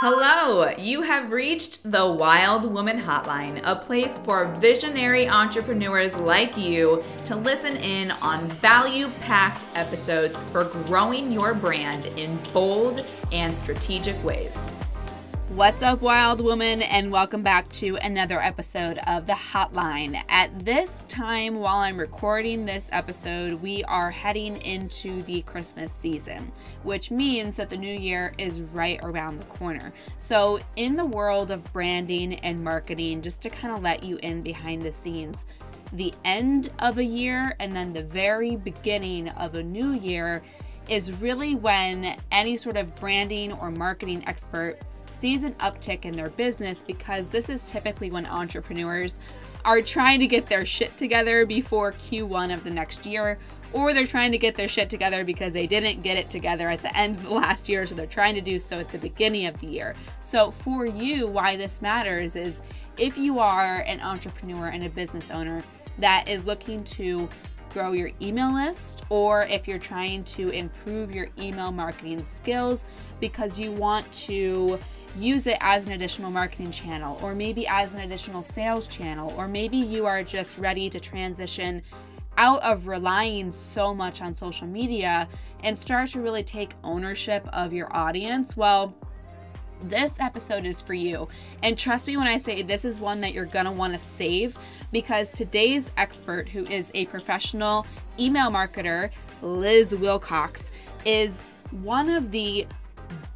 Hello, you have reached the Wild Woman Hotline, a place for visionary entrepreneurs like you to listen in on value packed episodes for growing your brand in bold and strategic ways. What's up, wild woman, and welcome back to another episode of The Hotline. At this time, while I'm recording this episode, we are heading into the Christmas season, which means that the new year is right around the corner. So, in the world of branding and marketing, just to kind of let you in behind the scenes, the end of a year and then the very beginning of a new year is really when any sort of branding or marketing expert sees an uptick in their business because this is typically when entrepreneurs are trying to get their shit together before Q1 of the next year, or they're trying to get their shit together because they didn't get it together at the end of the last year, so they're trying to do so at the beginning of the year. So, for you, why this matters is if you are an entrepreneur and a business owner that is looking to grow your email list or if you're trying to improve your email marketing skills because you want to use it as an additional marketing channel or maybe as an additional sales channel or maybe you are just ready to transition out of relying so much on social media and start to really take ownership of your audience well this episode is for you. And trust me when I say this is one that you're going to want to save because today's expert, who is a professional email marketer, Liz Wilcox, is one of the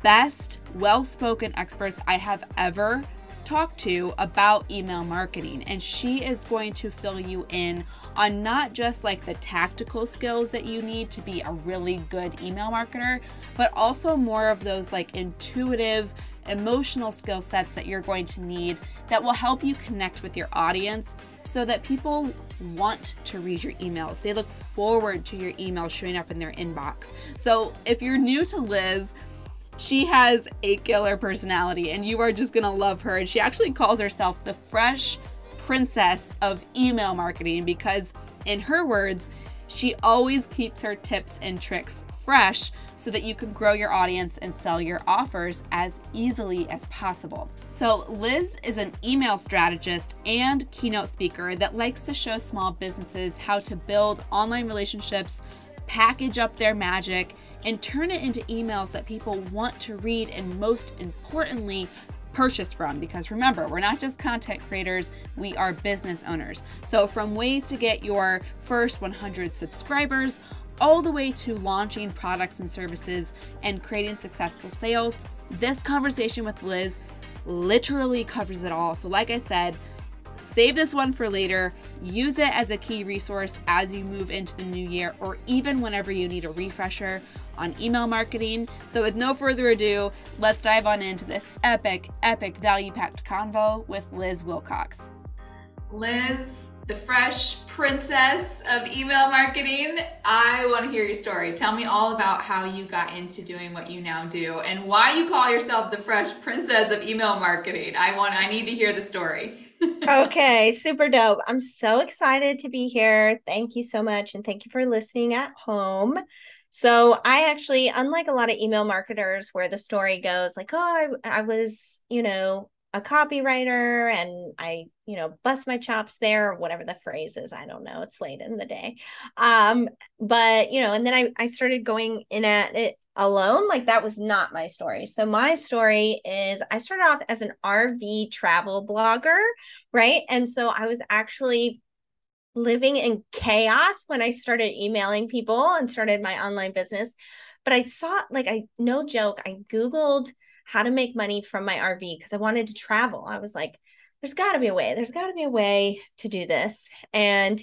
best, well spoken experts I have ever talked to about email marketing. And she is going to fill you in on not just like the tactical skills that you need to be a really good email marketer, but also more of those like intuitive, emotional skill sets that you're going to need that will help you connect with your audience so that people want to read your emails. They look forward to your email showing up in their inbox. So if you're new to Liz, she has a killer personality and you are just gonna love her. And she actually calls herself the fresh princess of email marketing because, in her words, she always keeps her tips and tricks fresh so that you can grow your audience and sell your offers as easily as possible. So, Liz is an email strategist and keynote speaker that likes to show small businesses how to build online relationships, package up their magic, and turn it into emails that people want to read and, most importantly, purchase from because remember, we're not just content creators, we are business owners. So, from ways to get your first 100 subscribers all the way to launching products and services and creating successful sales, this conversation with Liz literally covers it all. So, like I said, Save this one for later. Use it as a key resource as you move into the new year or even whenever you need a refresher on email marketing. So, with no further ado, let's dive on into this epic, epic value packed convo with Liz Wilcox. Liz, the fresh princess of email marketing. I want to hear your story. Tell me all about how you got into doing what you now do and why you call yourself the fresh princess of email marketing. I want I need to hear the story. okay, super dope. I'm so excited to be here. Thank you so much and thank you for listening at home. So I actually, unlike a lot of email marketers where the story goes like, oh, I, I was, you know, a copywriter and I, you know, bust my chops there or whatever the phrase is. I don't know. It's late in the day. Um, but you know, and then I, I started going in at it alone. Like that was not my story. So my story is I started off as an RV travel blogger, right? And so I was actually living in chaos when I started emailing people and started my online business. But I saw like I no joke, I Googled how to make money from my RV because I wanted to travel. I was like, there's got to be a way. There's got to be a way to do this. And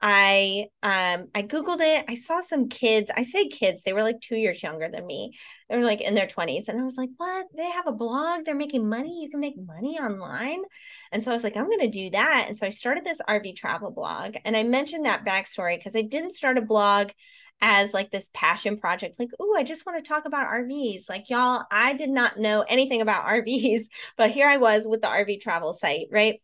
I um I googled it. I saw some kids. I say kids, they were like 2 years younger than me. They were like in their 20s and I was like, "What? They have a blog. They're making money. You can make money online." And so I was like, "I'm going to do that." And so I started this RV travel blog. And I mentioned that backstory because I didn't start a blog as like this passion project like oh i just want to talk about rvs like y'all i did not know anything about rvs but here i was with the rv travel site right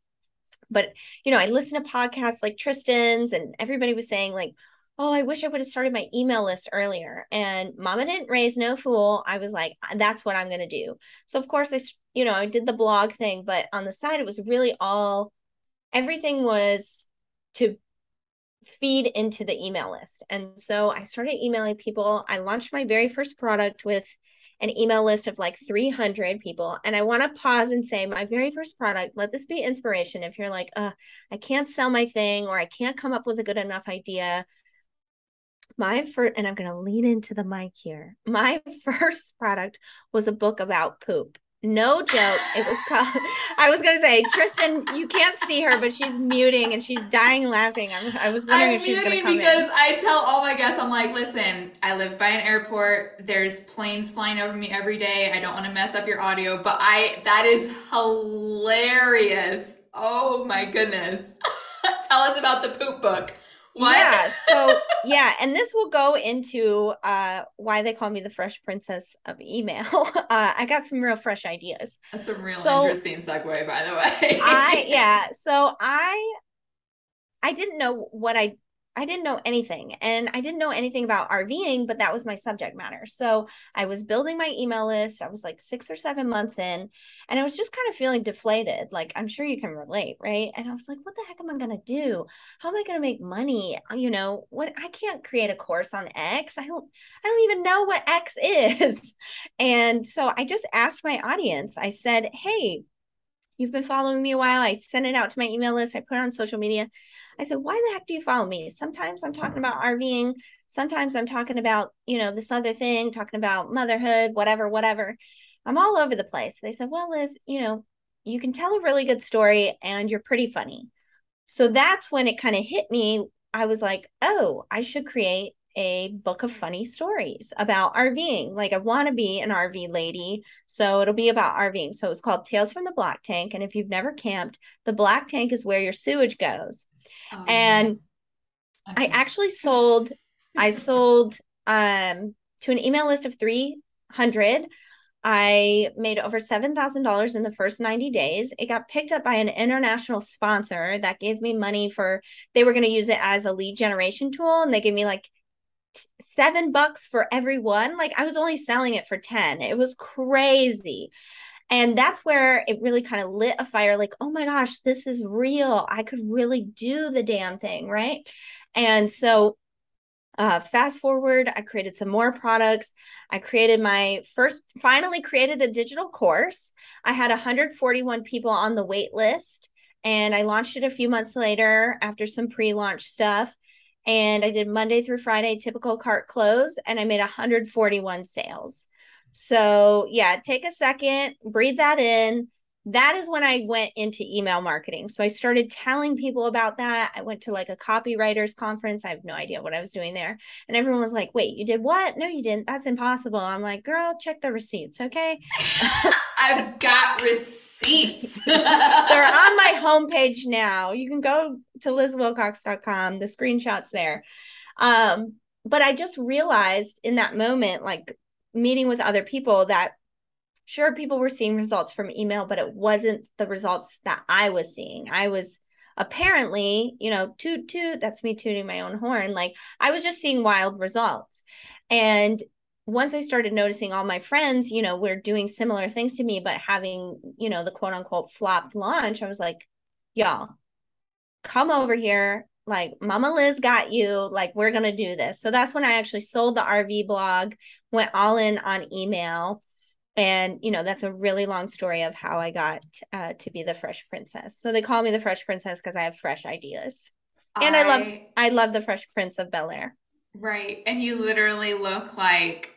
but you know i listened to podcasts like tristan's and everybody was saying like oh, I wish I would have started my email list earlier. And mama didn't raise no fool. I was like, that's what I'm going to do. So, of course, I, you know, I did the blog thing, but on the side, it was really all, everything was to feed into the email list. And so I started emailing people. I launched my very first product with an email list of like 300 people. And I want to pause and say, my very first product, let this be inspiration. If you're like, uh, I can't sell my thing or I can't come up with a good enough idea. My first, and I'm going to lean into the mic here. My first product was a book about poop. No joke. It was called. I was gonna say, Tristan, you can't see her, but she's muting and she's dying laughing. I'm, i was wondering I'm if she's gonna muting because in. I tell all my guests, I'm like, listen, I live by an airport. There's planes flying over me every day. I don't want to mess up your audio, but I that is hilarious. Oh my goodness. tell us about the poop book. What? Yeah. So yeah, and this will go into uh why they call me the fresh princess of email. Uh I got some real fresh ideas. That's a real so, interesting segue, by the way. I yeah. So I I didn't know what I I didn't know anything and I didn't know anything about RVing, but that was my subject matter. So I was building my email list. I was like six or seven months in and I was just kind of feeling deflated. Like, I'm sure you can relate, right? And I was like, what the heck am I going to do? How am I going to make money? Uh, you know, what I can't create a course on X. I don't, I don't even know what X is. And so I just asked my audience, I said, hey, you've been following me a while. I sent it out to my email list. I put it on social media. I said, why the heck do you follow me? Sometimes I'm talking mm-hmm. about RVing. Sometimes I'm talking about, you know, this other thing, talking about motherhood, whatever, whatever. I'm all over the place. They said, well, Liz, you know, you can tell a really good story and you're pretty funny. So that's when it kind of hit me. I was like, oh, I should create a book of funny stories about RVing. Like I want to be an RV lady, so it'll be about RVing. So it's called Tales from the Black Tank. And if you've never camped, the black tank is where your sewage goes. Oh, and okay. I actually sold, I sold um to an email list of 300. I made over $7,000 in the first 90 days. It got picked up by an international sponsor that gave me money for, they were going to use it as a lead generation tool. And they gave me like seven bucks for every one. Like I was only selling it for 10. It was crazy. And that's where it really kind of lit a fire like, oh my gosh, this is real. I could really do the damn thing. Right. And so uh, fast forward, I created some more products. I created my first, finally created a digital course. I had 141 people on the wait list and I launched it a few months later after some pre launch stuff and I did Monday through Friday typical cart close and I made 141 sales. So, yeah, take a second, breathe that in. That is when I went into email marketing. So, I started telling people about that. I went to like a copywriters conference. I have no idea what I was doing there. And everyone was like, wait, you did what? No, you didn't. That's impossible. I'm like, girl, check the receipts. Okay. I've got receipts. They're on my homepage now. You can go to lizwilcox.com. The screenshots there. Um, but I just realized in that moment, like meeting with other people, that sure people were seeing results from email, but it wasn't the results that I was seeing. I was apparently, you know, toot toot, that's me tooting my own horn. Like I was just seeing wild results. And once I started noticing all my friends, you know, were doing similar things to me, but having, you know, the quote unquote flopped launch, I was like, y'all, come over here. Like, Mama Liz got you. Like, we're to do this. So that's when I actually sold the RV blog, went all in on email. And, you know, that's a really long story of how I got uh, to be the Fresh Princess. So they call me the Fresh Princess because I have fresh ideas. And I, I love I love the Fresh Prince of Bel Air. Right. And you literally look like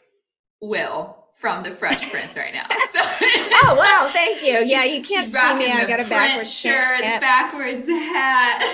Will from the Fresh Prince right now. So Oh wow, thank you. She, yeah, you can't see me. I got a backwards shirt, the backwards hat.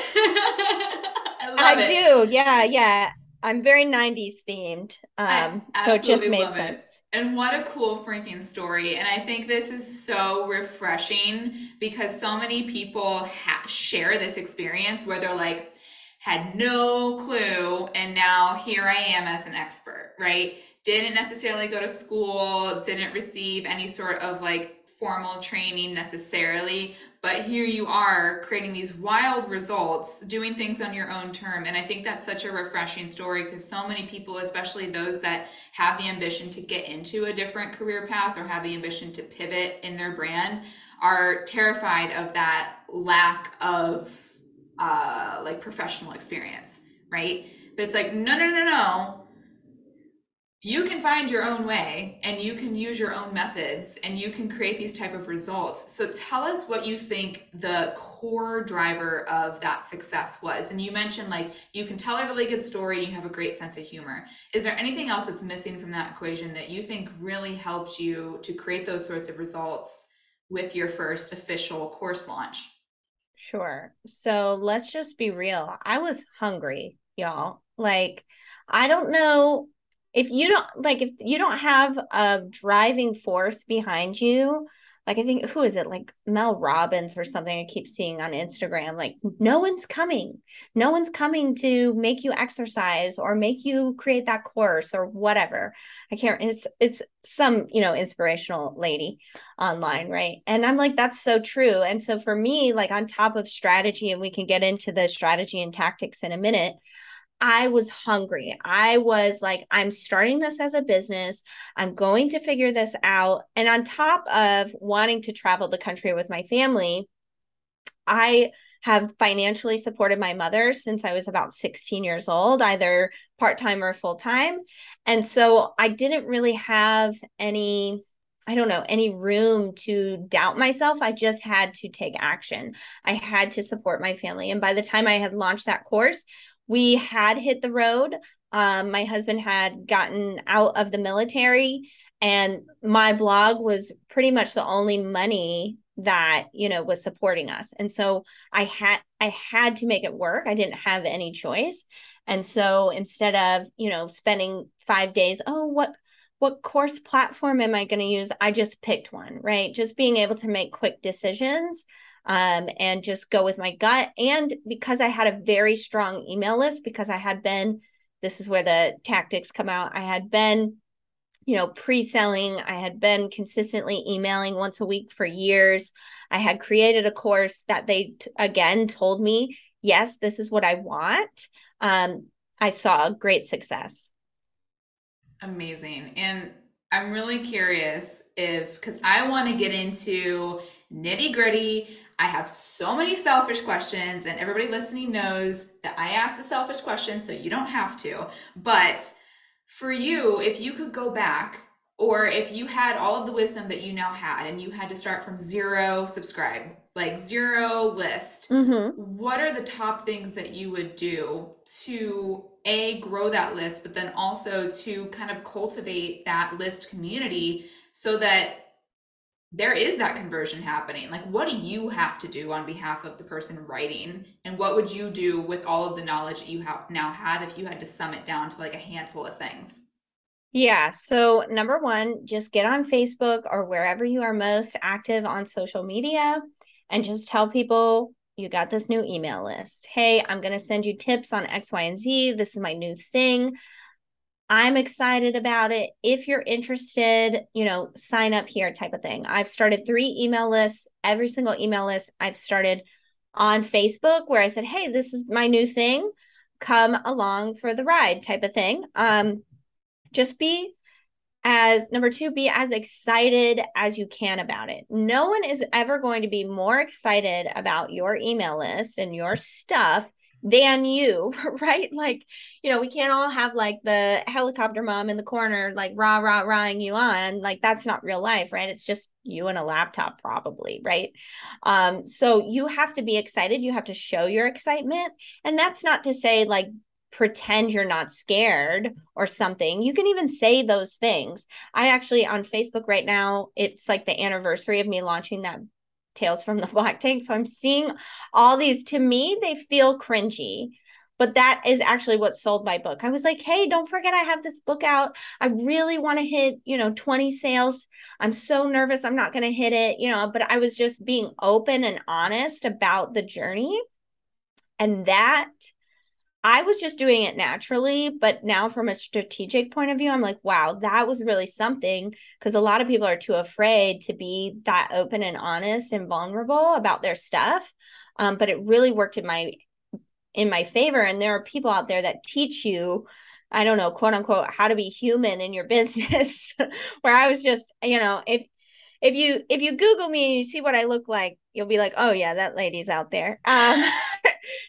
I, I do. Yeah, yeah. I'm very 90s themed. Um, so it just made sense. It. And what a cool freaking story. And I think this is so refreshing because so many people ha- share this experience where they're like, had no clue, and now here I am as an expert, right? didn't necessarily go to school, didn't receive any sort of like formal training necessarily, but here you are creating these wild results, doing things on your own term. And I think that's such a refreshing story because so many people, especially those that have the ambition to get into a different career path or have the ambition to pivot in their brand, are terrified of that lack of uh, like professional experience, right? But it's like, no, no, no, no you can find your own way and you can use your own methods and you can create these type of results. So tell us what you think the core driver of that success was. And you mentioned like you can tell a really good story and you have a great sense of humor. Is there anything else that's missing from that equation that you think really helped you to create those sorts of results with your first official course launch? Sure. So let's just be real. I was hungry y'all. Like I don't know if you don't like if you don't have a driving force behind you like i think who is it? Like mel robbins or something i keep seeing on instagram like no one's coming. No one's coming to make you exercise or make you create that course or whatever. I can't it's it's some you know inspirational lady online right? And i'm like that's so true. And so for me like on top of strategy and we can get into the strategy and tactics in a minute I was hungry. I was like, I'm starting this as a business. I'm going to figure this out. And on top of wanting to travel the country with my family, I have financially supported my mother since I was about 16 years old, either part time or full time. And so I didn't really have any. I don't know, any room to doubt myself. I just had to take action. I had to support my family. And by the time I had launched that course, we had hit the road. Um, my husband had gotten out of the military, and my blog was pretty much the only money that you know was supporting us. And so i had i had to make it work. I didn't have any choice. And so instead of you know spending 5 days oh what what course platform am i going to use? I just picked one right? Just being able to make quick decisions um, and just go with my gut. And because I had a very strong email list, because I had been, this is where the tactics come out, I had been, you know, pre selling, I had been consistently emailing once a week for years. I had created a course that they, t- again, told me, yes, this is what I want. Um, I saw great success. Amazing. And I'm really curious if, because I want to get into nitty gritty. I have so many selfish questions, and everybody listening knows that I ask the selfish questions, so you don't have to. But for you, if you could go back, or if you had all of the wisdom that you now had and you had to start from zero subscribe, like zero list, mm-hmm. what are the top things that you would do to A, grow that list, but then also to kind of cultivate that list community so that there is that conversion happening. Like, what do you have to do on behalf of the person writing? And what would you do with all of the knowledge that you have now have if you had to sum it down to like a handful of things? Yeah. So, number one, just get on Facebook or wherever you are most active on social media and just tell people you got this new email list. Hey, I'm going to send you tips on X, Y, and Z. This is my new thing. I'm excited about it. If you're interested, you know, sign up here type of thing. I've started three email lists, every single email list I've started on Facebook where I said, "Hey, this is my new thing. Come along for the ride" type of thing. Um just be as number 2 be as excited as you can about it. No one is ever going to be more excited about your email list and your stuff than you, right? Like, you know, we can't all have like the helicopter mom in the corner, like rah, rah, rahing you on. Like, that's not real life, right? It's just you and a laptop, probably, right? Um, so you have to be excited. You have to show your excitement. And that's not to say like pretend you're not scared or something. You can even say those things. I actually on Facebook right now, it's like the anniversary of me launching that Tales from the Black Tank. So I'm seeing all these, to me, they feel cringy. But that is actually what sold my book. I was like, hey, don't forget I have this book out. I really want to hit, you know, 20 sales. I'm so nervous I'm not going to hit it, you know, but I was just being open and honest about the journey. And that I was just doing it naturally, but now from a strategic point of view, I'm like, wow, that was really something because a lot of people are too afraid to be that open and honest and vulnerable about their stuff. Um, but it really worked in my in my favor. And there are people out there that teach you, I don't know, quote unquote, how to be human in your business. Where I was just, you know, if if you if you Google me and you see what I look like, you'll be like, oh yeah, that lady's out there. Um,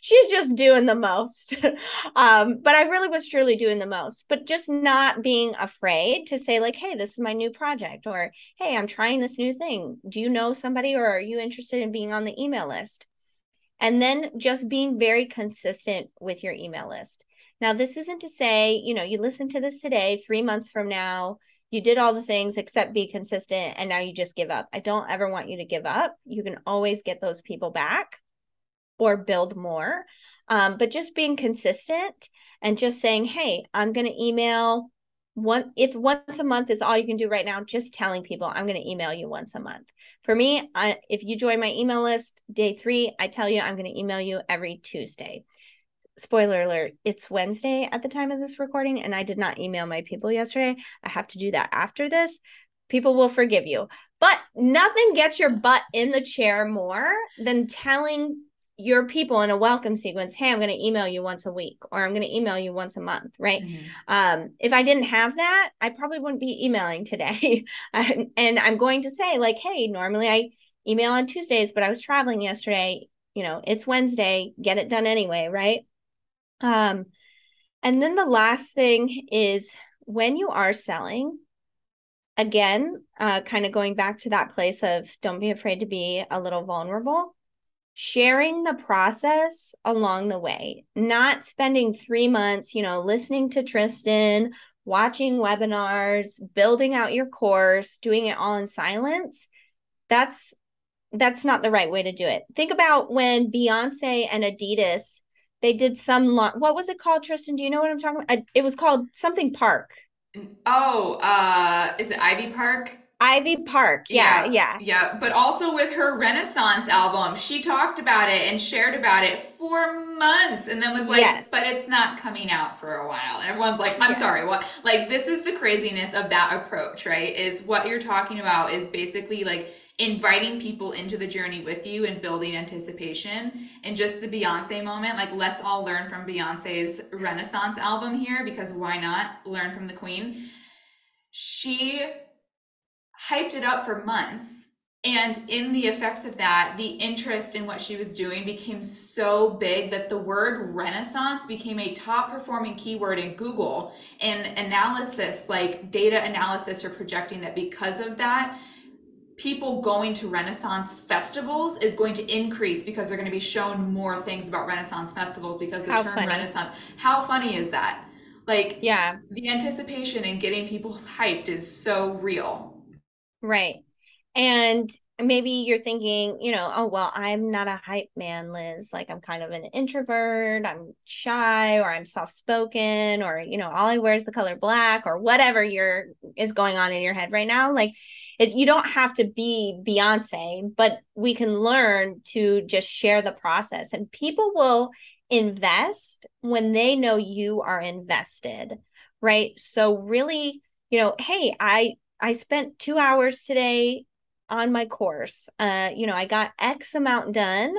she's just doing the most. um, but I really was truly doing the most, but just not being afraid to say, like, hey, this is my new project, or hey, I'm trying this new thing. Do you know somebody or are you interested in being on the email list? And then just being very consistent with your email list. Now, this isn't to say, you know, you listen to this today, three months from now, you did all the things except be consistent and now you just give up. I don't ever want you to give up. You can always get those people back or build more. Um, but just being consistent and just saying, hey, I'm going to email one if once a month is all you can do right now just telling people i'm going to email you once a month for me I, if you join my email list day three i tell you i'm going to email you every tuesday. Spoiler alert it's wednesday at the time of this recording and i did not email my people yesterday. I have to do that after this. People will forgive you. But nothing gets your butt in the chair more than telling your people in a welcome sequence hey i'm going to email you once a week or i'm going to email you once a month right? Mm-hmm. um, if i didn't have that i probably wouldn't be emailing today. And i'm going to say like hey normally i email on tuesdays but i was traveling yesterday you know it's wednesday get it done anyway right? Um and then the last thing is when you are selling again uh, kind of going back to that place of don't be afraid to be a little vulnerable sharing the process along the way, not spending three months, you know, listening to Tristan, watching webinars, building out your course, doing it all in silence. That's that's not the right way to do it. Think about when Beyonce and Adidas they did some what was it called Tristan? Do you know what I'm talking about? It was called something Park. Oh, uh is it Ivy Park? Ivy Park. Yeah, yeah, yeah. Yeah. But also with her Renaissance album, she talked about it and shared about it for months and then was like, yes. but it's not coming out for a while. And everyone's like, I'm yeah. sorry, what? Like, this is the craziness of that approach, right? Is what you're talking about is basically like, inviting people into the journey with you and building anticipation and just the Beyonce moment. Like, let's all learn from Beyonce's Renaissance album here because why not learn from the queen? She hyped it up for months. And in the effects of that, the interest in what she was doing became so big that the word renaissance became a top performing keyword in Google. And analysis, like data analysis, are projecting that because of that, people going to Renaissance festivals is going to increase because they're going to be shown more things about Renaissance festivals because the How term funny. Renaissance. How funny is that? Like, yeah, the anticipation and getting people hyped is so real. Right. And maybe you're thinking, you know, oh, well, I'm not a hype man, Liz. Like, I'm kind of an introvert, I'm shy, or I'm soft spoken, or, you know, all I wear is the color black, or whatever your is going on in your head right now. Like, it, you don't have to be Beyonce, but we can learn to just share the process, and people will invest when they know you are invested, right? So, really, you know, hey, I I spent two hours today on my course. Uh, you know, I got X amount done,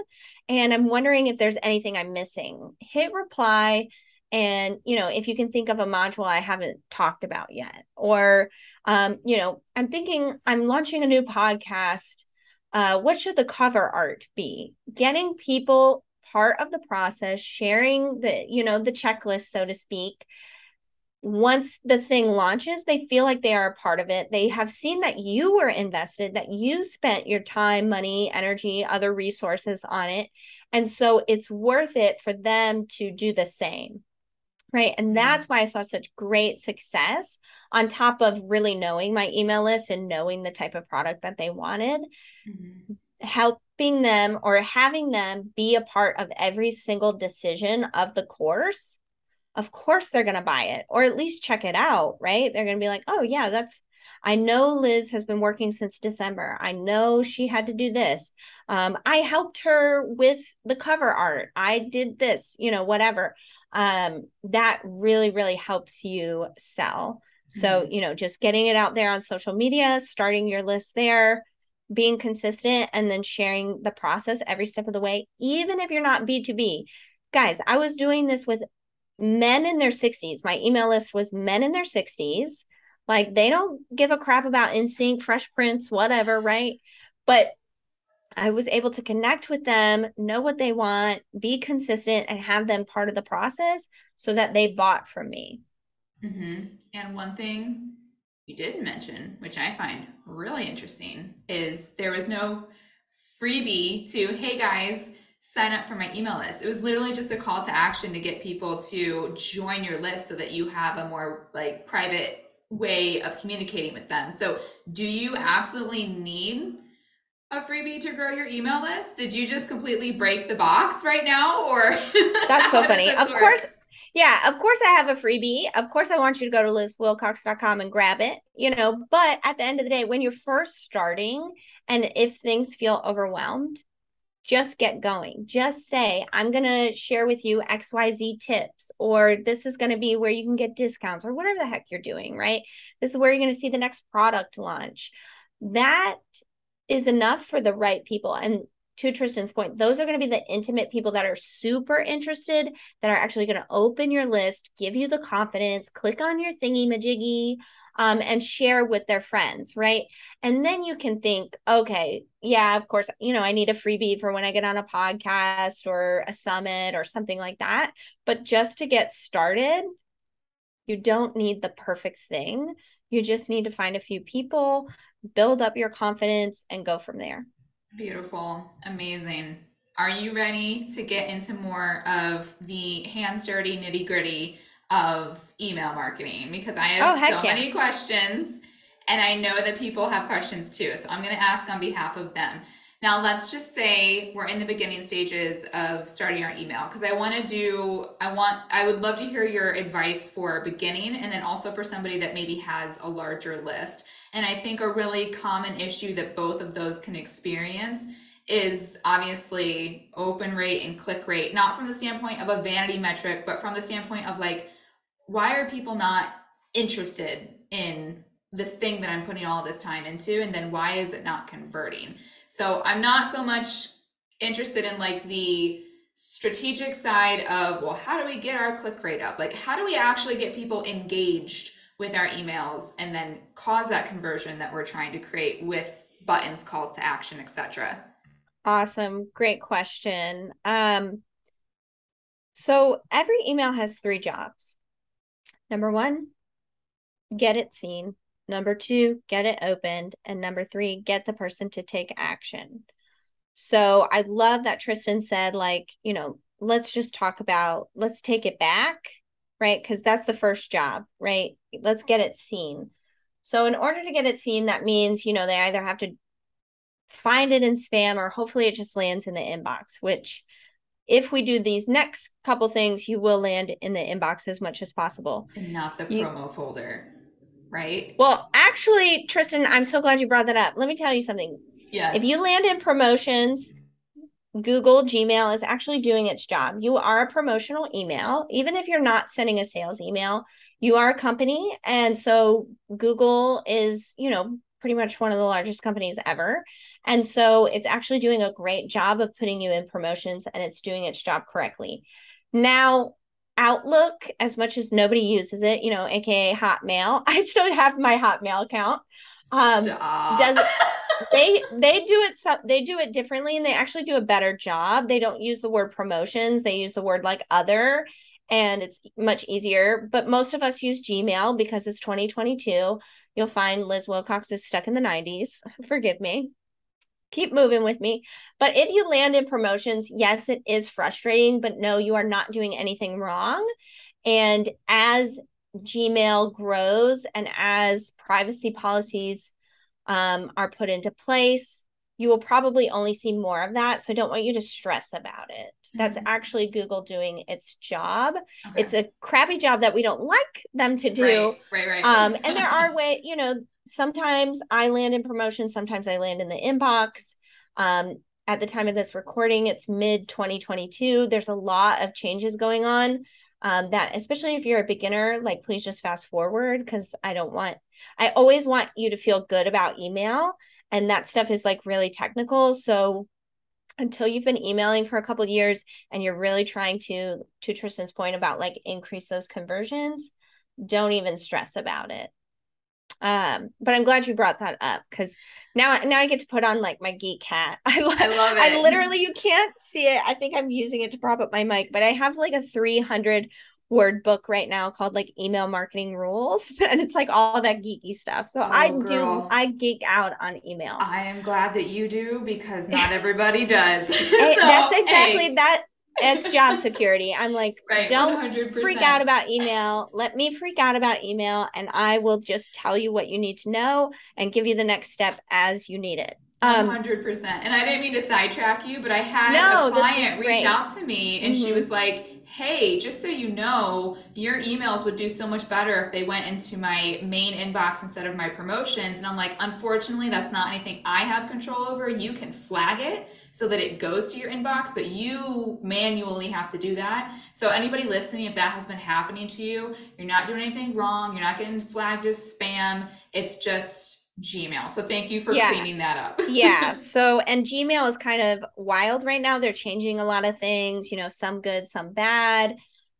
and I'm wondering if there's anything I'm missing. Hit reply, and you know, if you can think of a module I haven't talked about yet, or um, you know, I'm thinking I'm launching a new podcast. Uh, what should the cover art be? Getting people part of the process, sharing the, you know, the checklist, so to speak, once the thing launches, they feel like they are a part of it. They have seen that you were invested, that you spent your time, money, energy, other resources on it. And so it's worth it for them to do the same. Right. And mm-hmm. that's why I saw such great success on top of really knowing my email list and knowing the type of product that they wanted. Mm-hmm helping them or having them be a part of every single decision of the course of course they're going to buy it or at least check it out, right? They're going to be like, oh, yeah, that's, I know Liz has been working since December. I know she had to do this. Um, I helped her with the cover art. I did this, you know, whatever. um, that really, really helps you sell. So, mm-hmm. you know, just getting it out there on social media, starting your list there, being consistent, and then sharing the process every step of the way, even if you're not B2B. Guys, I was doing this with men in their 60s. My email list was men in their 60s. Like they don't give a crap about NSYNC, Fresh Prince, whatever, right? But I was able to connect with them, know what they want, be consistent, and have them part of the process so that they bought from me. Mm-hmm. And one thing you didn't mention, which I find really interesting, is there was no freebie to, hey guys, sign up for my email list. It was literally just a call to action to get people to join your list so that you have a more like private way of communicating with them. So, do you absolutely need a freebie to grow your email list? Did you just completely break the box right now or That's so funny. Of work? course yeah, of course I have a freebie. Of course I want you to go to lizwilcox.com and grab it, you know, but at the end of the day when you're first starting and if things feel overwhelmed, just get going. Just say, I'm going to share with you XYZ tips, or this is going to be where you can get discounts, or whatever the heck you're doing, right? This is where you're going to see the next product launch. That is enough for the right people. And to Tristan's point, those are going to be the intimate people that are super interested, that are actually going to open your list, give you the confidence, click on your thingy majiggy, um, and share with their friends, right? And then you can think, okay, yeah, of course, you know, I need a freebie for when I get on a podcast or a summit or something like that. But just to get started, you don't need the perfect thing. You just need to find a few people, build up your confidence, and go from there. Beautiful. Amazing. Are you ready to get into more of the hands dirty, nitty gritty of email marketing? Because I have oh, so yeah. many questions and I know that people have questions too. So I'm going to ask on behalf of them. Now, let's just say we're in the beginning stages of starting our email because I want to do, I want, I would love to hear your advice for beginning and then also for somebody that maybe has a larger list. And I think a really common issue that both of those can experience is obviously open rate and click rate, not from the standpoint of a vanity metric, but from the standpoint of like, why are people not interested in this thing that I'm putting all this time into? And then why is it not converting? So I'm not so much interested in like the strategic side of, well, how do we get our click rate up? Like, how do we actually get people engaged with our emails and then cause that conversion that we're trying to create with buttons, calls to action, etc. Awesome. Great question. Um, so every email has three jobs. Number one, get it seen. Number two, get it opened. And number three, get the person to take action. So I love that Tristan said, like, you know, let's just talk about, let's take it back, right? Because that's the first job, right? Let's get it seen. So in order to get it seen, that means, you know, they either have to find it in spam or hopefully it just lands in the inbox, which if we do these next couple things, you will land in the inbox as much as possible. And not the you, promo folder right? Well, actually, Tristan, I'm so glad you brought that up. Let me tell you something. Yes. If you land in promotions, Google Gmail is actually doing its job. You are a promotional email, even if you're not sending a sales email, you are a company. And so Google is, you know, pretty much one of the largest companies ever. And so it's actually doing a great job of putting you in promotions and it's doing its job correctly. Now, Outlook, as much as nobody uses it, you know, aka Hotmail, I still have my Hotmail account. Um, Stop. does they they do it they do it differently and they actually do a better job. They don't use the word promotions; they use the word like other, and it's much easier. But most of us use Gmail because it's 2022. You'll find Liz Wilcox is stuck in the 90s. Forgive me keep moving with me. But if you land in promotions, yes, it is frustrating, but no, you are not doing anything wrong. And as Gmail grows and as privacy policies um, are put into place, you will probably only see more of that. So I don't want you to stress about it. That's mm-hmm. actually Google doing its job. Okay. It's a crappy job that we don't like them to do. Right, right, right. Um, and there are way, you know, sometimes I land in promotion, sometimes I land in the inbox. Um, at the time of this recording, it's mid 2022. There's a lot of changes going on. um, that especially if you're a beginner like please just fast forward because i don't want i always want you to feel good about email and that stuff is like really technical so until you've been emailing for a couple years and you're really trying to to tristan's point about like increase those conversions don't even stress about it um but i'm glad you brought that up because now now i get to put on like my geek hat. I, I love it. i literally you can't see it. I think i'm using it to prop up my mic but i have like a 300 word book right now called like email marketing rules and it's like all that geeky stuff. So oh, i girl. do i geek out on email. I am glad that you do because not everybody does. So, that's exactly hey. that it's job security. I'm like, right, don't 100%. freak out about email. Let me freak out about email, and I will just tell you what you need to know and give you the next step as you need it. Um, 100%. And I didn't mean to sidetrack you, but I had no, a client reach out to me and mm-hmm. she was like, hey, just so you know, your emails would do so much better if they went into my main inbox instead of my promotions. And I'm like, unfortunately, that's not anything I have control over. You can flag it so that it goes to your inbox, but you manually have to do that. So, anybody listening, if that has been happening to you, you're not doing anything wrong, you're not getting flagged as spam. It's just Gmail. So thank you for yeah. cleaning that up. yeah. So, and Gmail is kind of wild right now. They're changing a lot of things, you know, some good, some bad.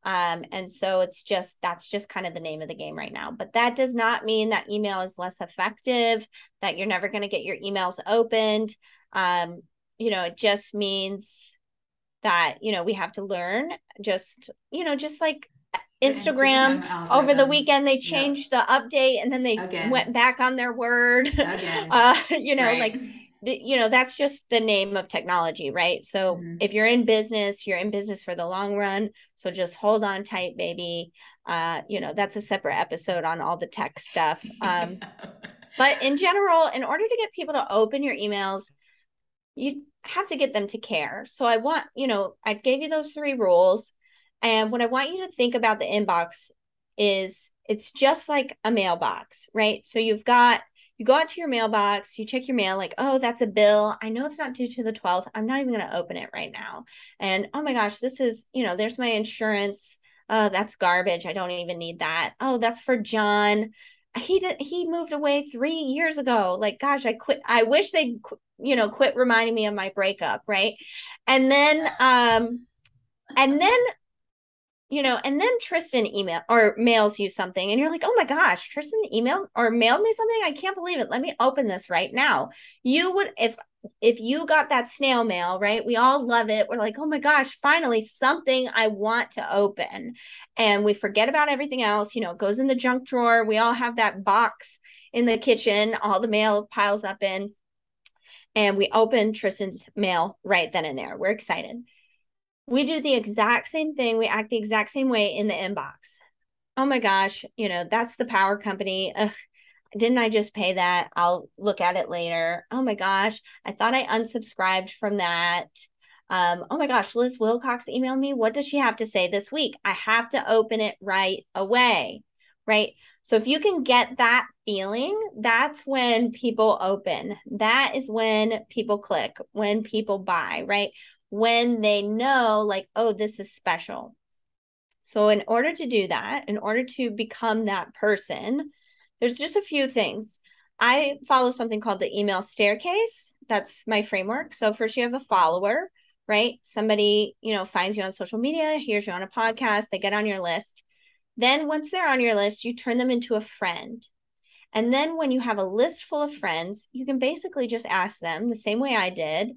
Um, and so it's just that's just kind of the name of the game right now. But that does not mean that email is less effective, that you're never going to get your emails opened. Um, you know, it just means that, you know, we have to learn just, you know, just like Instagram, Instagram over the weekend they changed yep. the update and then they Again. went back on their word. Uh, you know, right. like the, you know, that's just the name of technology, right? So mm-hmm. if you're in business, you're in business for the long run. So just hold on tight, baby. Uh, you know, that's a separate episode on all the tech stuff. Um, but in general, in order to get people to open your emails, you have to get them to care. So I want, you know, I gave you those three rules and what I want you to think about the inbox is it's just like a mailbox, right? So you've got you go out to your mailbox, you check your mail, like, oh, that's a bill. I know it's not due to the 12th. I'm not even going to open it right now. And oh my gosh, this is, you know, there's my insurance. Oh, that's garbage. I don't even need that. Oh, that's for John. He did, he moved away three years ago. Like, gosh, I quit. I wish they, you know, quit reminding me of my breakup. Right. And then, um, and then you know, and then Tristan email or mails you something and you're like, oh my gosh, Tristan emailed or mailed me something. I can't believe it. Let me open this right now. You would, if, if you got that snail mail, right? We all love it. We're like, oh my gosh, finally something I want to open. And we forget about everything else. You know, it goes in the junk drawer. We all have that box in the kitchen, all the mail piles up in. And we open Tristan's mail right then and there. We're excited we do the exact same thing. We act the exact same way in the inbox. Oh my gosh, you know, that's the power company. Ugh, didn't I just pay that? I'll look at it later. Oh my gosh, I thought I unsubscribed from that. Um, oh my gosh, Liz Wilcox emailed me. What does she have to say this week? I have to open it right away. Right. So if you can get that feeling, that's when people open. That is when people click, when people buy, right? When they know, like, oh, this is special. So, in order to do that, in order to become that person, there's just a few things. I follow something called the email staircase. That's my framework. So, first, you have a follower, right? Somebody, you know, finds you on social media, hears you on a podcast, they get on your list. Then, once they're on your list, you turn them into a friend. And then, when you have a list full of friends, you can basically just ask them the same way I did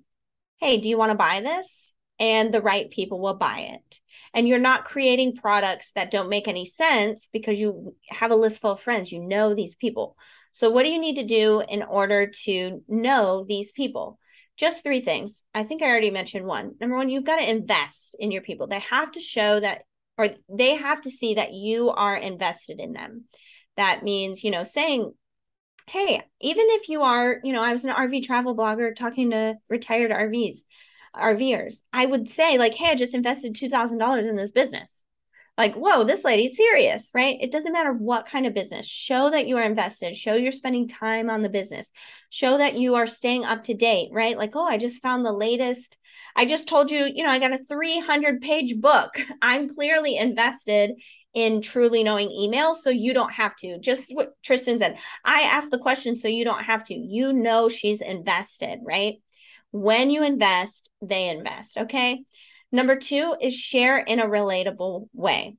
hey, do you want to buy this? And the right people will buy it. And you're not creating products that don't make any sense because you have a list full of friends. You know these people. So, what do you need to do in order to know these people? Just three things. I think I already mentioned one. Number one, you've got to invest in your people. They have to show that, or they have to see that you are invested in them. That means, you know, saying, hey, even if you are, you know, I was an RV travel blogger talking to retired RVs, RVers, I would say, like, hey, I just invested $2,000 in this business. like, whoa, this lady's serious, right? It doesn't matter what kind of business. Show that you are invested. Show you're spending time on the business. Show that you are staying up to date, right? Like, oh, I just found the latest. I just told you, you know, I got a 300 page book. I'm clearly invested in truly knowing email so you don't have to. Just what Tristan said. I asked the question so you don't have to. You know she's invested, right? When you invest, they invest, okay? Number two is share in a relatable way.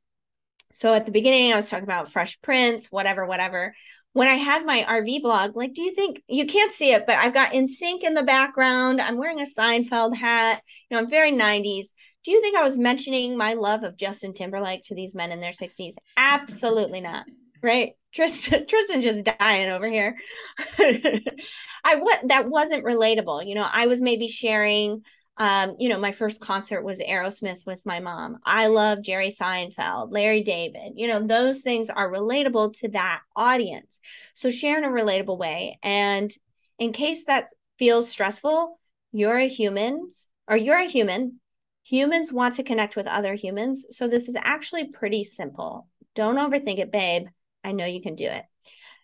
So at the beginning, I was talking about fresh prince, whatever, whatever. When I had my RV blog, like, do you think you can't see it, but I've got NSYNC in the background. I'm wearing a Seinfeld hat. You know, I'm very 90s. Do you think I was mentioning my love of Justin Timberlake to these men in their 60s? Absolutely not. Right? Tristan Tristan just dying over here. I what that wasn't relatable. You know, I was maybe sharing um, you know, my first concert was Aerosmith with my mom. I love Jerry Seinfeld, Larry David. You know, those things are relatable to that audience. So share in a relatable way. And in case that feels stressful, you're a human or you're a human. Humans want to connect with other humans. So this is actually pretty simple. Don't overthink it, babe. I know you can do it.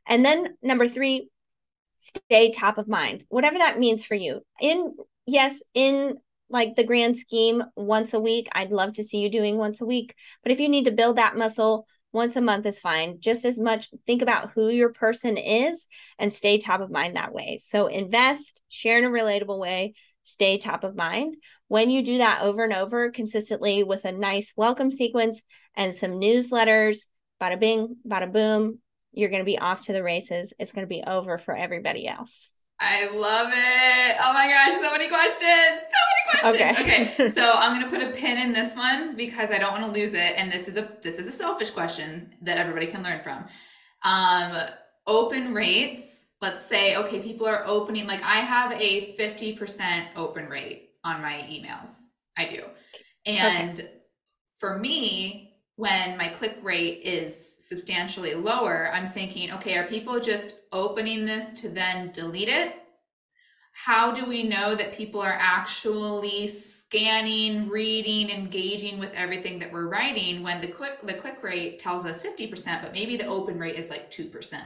And then number three, stay top of mind, whatever that means for you. In yes, in like the grand scheme, once a week, I'd love to see you doing once a week. But if you need to build that muscle, once a month is fine. Just as much think about who your person is and stay top of mind that way. So invest, share in a relatable way, stay top of mind. When you do that over and over consistently with a nice welcome sequence and some newsletters, bada bing, bada boom, you're going to be off to the races. It's going to be over for everybody else. I love it. Oh my gosh, so many questions. So many questions. Okay. okay. so I'm gonna put a pin in this one because I don't want to lose it. And this is a this is a selfish question that everybody can learn from. Um, open rates, let's say, okay, people are opening, like I have a 50% open rate on my emails. I do. And okay. for me, when my click rate is substantially lower, I'm thinking, okay, are people just opening this to then delete it? How do we know that people are actually scanning, reading, engaging with everything that we're writing when the click the click rate tells us 50%, but maybe the open rate is like 2%,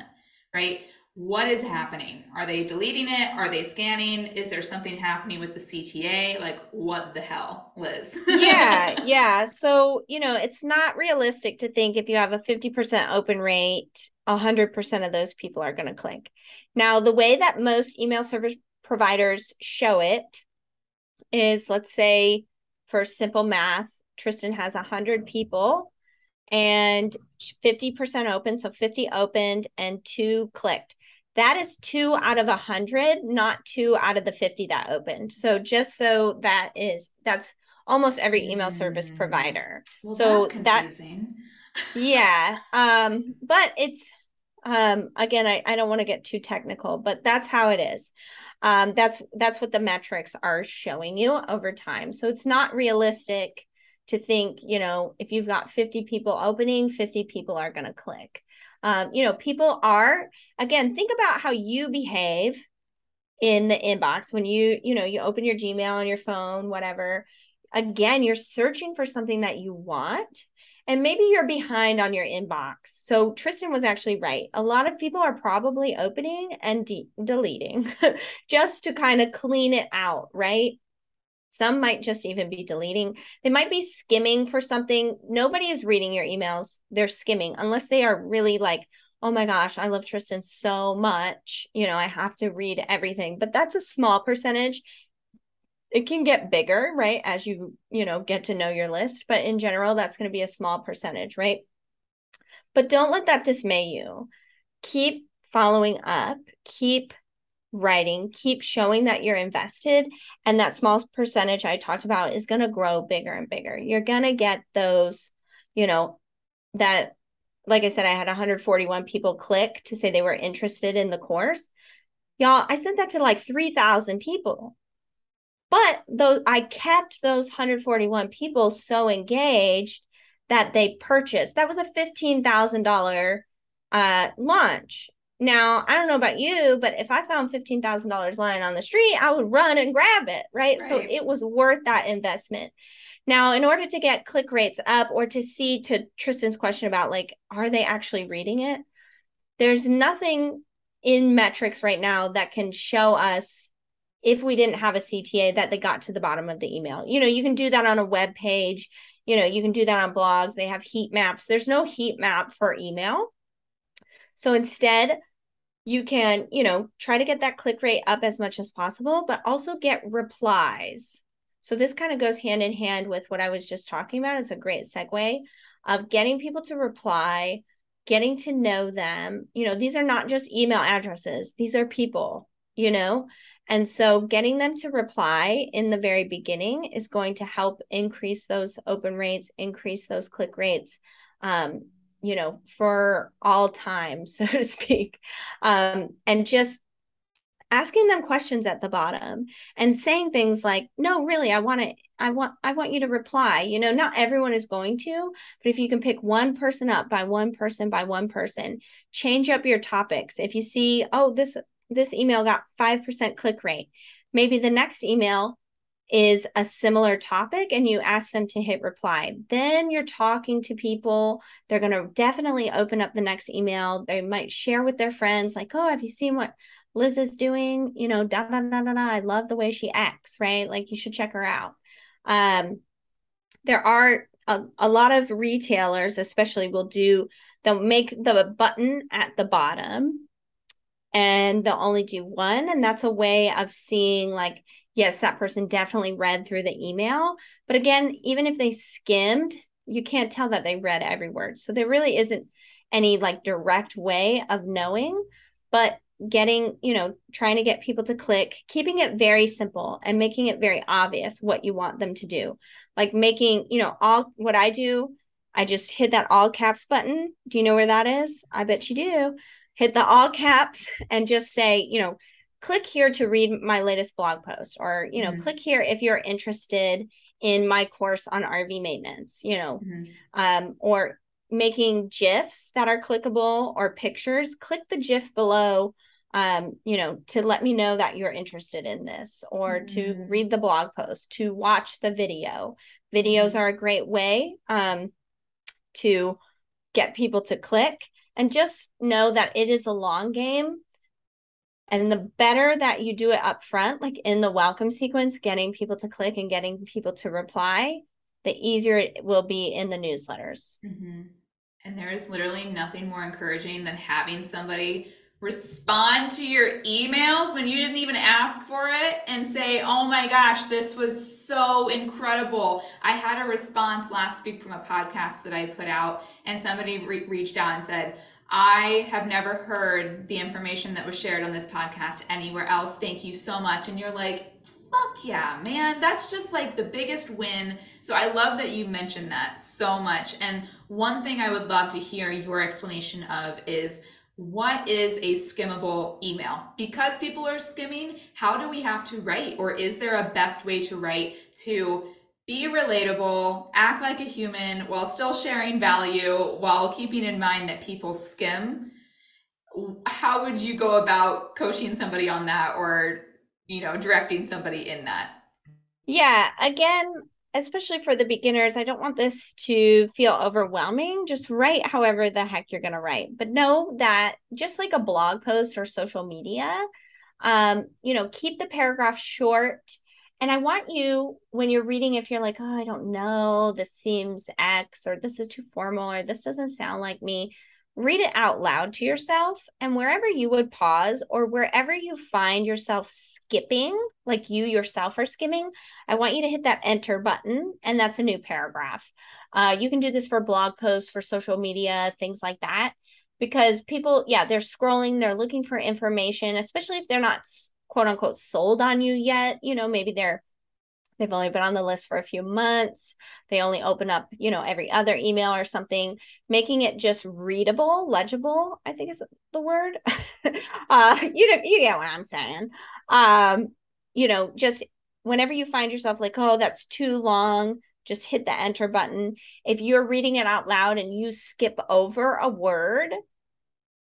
right? What is happening? Are they deleting it? Are they scanning? Is there something happening with the CTA? Like, what the hell, Liz? yeah, yeah. So, you know, it's not realistic to think if you have a 50% open rate, 100% of those people are going to click. Now, the way that most email service providers show it is let's say for simple math, Tristan has 100 people and 50% open. So 50 opened and two clicked that is two out of a hundred, not two out of the 50 that opened. So just so that is that's almost every email service mm. provider. Well, so that's that yeah. Um, but it's um again, I, I don't want to get too technical, but that's how it is. Um, that's that's what the metrics are showing you over time. So it's not realistic to think, you know, if you've got 50 people opening, 50 people are going to click um, you know people are again think about how you behave in the inbox when you you know you open your gmail on your phone whatever. Again you're searching for something that you want and maybe you're behind on your inbox. So tristan was actually right. A lot of people are probably opening and de- deleting just to kind of clean it out right some might just even be deleting. They might be skimming for something. Nobody is reading your emails. They're skimming unless they are really like, oh my gosh, I love Tristan so much. You know, I have to read everything. But that's a small percentage. It can get bigger, right? As you, you know, get to know your list. But in general, that's going to be a small percentage, right? But don't let that dismay you. Keep following up. Keep writing, keep showing that you're invested. And that small percentage I talked about is going to grow bigger and bigger. You're going to get those, you know, that, like I said, I had 141 people click to say they were interested in the course. Y'all, I sent that to like 3,000 people. But though I kept those 141 people so engaged that they purchased. That was a $15,000 uh, launch. Now, I don't know about you, but if I found $15,000 lying on the street, I would run and grab it, right? right? So it was worth that investment. Now, in order to get click rates up or to see to Tristan's question about like, are they actually reading it? There's nothing in metrics right now that can show us if we didn't have a CTA that they got to the bottom of the email. You know, you can do that on a web page, you know, you can do that on blogs. They have heat maps. There's no heat map for email. So instead, you can, you know, try to get that click rate up as much as possible, but also get replies. So this kind of goes hand in hand with what I was just talking about. It's a great segue of getting people to reply, getting to know them. You know, these are not just email addresses, these are people, you know? And so getting them to reply in the very beginning is going to help increase those open rates, increase those click rates, um, you know, for all time, so to speak. Um, and just asking them questions at the bottom and saying things like no really i want to i want i want you to reply you know not everyone is going to but if you can pick one person up by one person by one person change up your topics if you see oh this this email got 5% click rate maybe the next email is a similar topic and you ask them to hit reply then you're talking to people they're going to definitely open up the next email they might share with their friends like oh have you seen what Liz is doing, you know, da da da da da. I love the way she acts, right? Like you should check her out. Um, there are a, a lot of retailers, especially, will do they'll make the button at the bottom and they'll only do one. And that's a way of seeing, like, yes, that person definitely read through the email. But again, even if they skimmed, you can't tell that they read every word. So there really isn't any like direct way of knowing. But getting, you know, trying to get people to click, keeping it very simple and making it very obvious what you want them to do. Like making, you know, all what I do, I just hit that all caps button. Do you know where that is? I bet you do. Hit the all caps and just say, you know, click here to read my latest blog post or, you know, mm-hmm. click here if you're interested in my course on RV maintenance, you know, mm-hmm. um, or making GIFs that are clickable or pictures, click the GIF below um, you know, to let me know that you're interested in this or mm-hmm. to read the blog post, to watch the video. Videos mm-hmm. are a great way um, to get people to click and just know that it is a long game. And the better that you do it up front, like in the welcome sequence, getting people to click and getting people to reply, the easier it will be in the newsletters. Mm-hmm. And there is literally nothing more encouraging than having somebody respond to your emails when you didn't even ask for it and say, Oh my gosh, this was so incredible. I had a response last week from a podcast that I put out, and somebody re- reached out and said, I have never heard the information that was shared on this podcast anywhere else. Thank you so much. And you're like, fuck yeah, man. That's just like the biggest win. So I love that you mentioned that so much. And one thing I would love to hear your explanation of is what is a skimmable email? Because people are skimming, how do we have to write? Or is there a best way to write to be relatable, act like a human while still sharing value, while keeping in mind that people skim? How would you go about coaching somebody on that or, you know, directing somebody in that? Yeah, again, especially for the beginners, I don't want this to feel overwhelming. Just write however the heck you're going to write. But know that just like a blog post or social media, um, you know, keep the paragraph short. And I want you, when you're reading, if you're like, oh, I don't know, this seems X, or this is too formal, or this doesn't sound like me, read it out loud to yourself and wherever you would pause or wherever you find yourself skipping like you yourself are skimming i want you to hit that enter button and that's a new paragraph. Uh, you can do this for blog posts for social media things like that because people yeah they're scrolling they're looking for information especially if they're not quote unquote sold on you yet you know maybe they're They've only been on the list for a few months. They only open up, you know, every other email or something, making it just readable, legible, I think is the word. uh, you know, you get what I'm saying. Um, you know, just whenever you find yourself like, oh, that's too long, just hit the enter button. If you're reading it out loud and you skip over a word,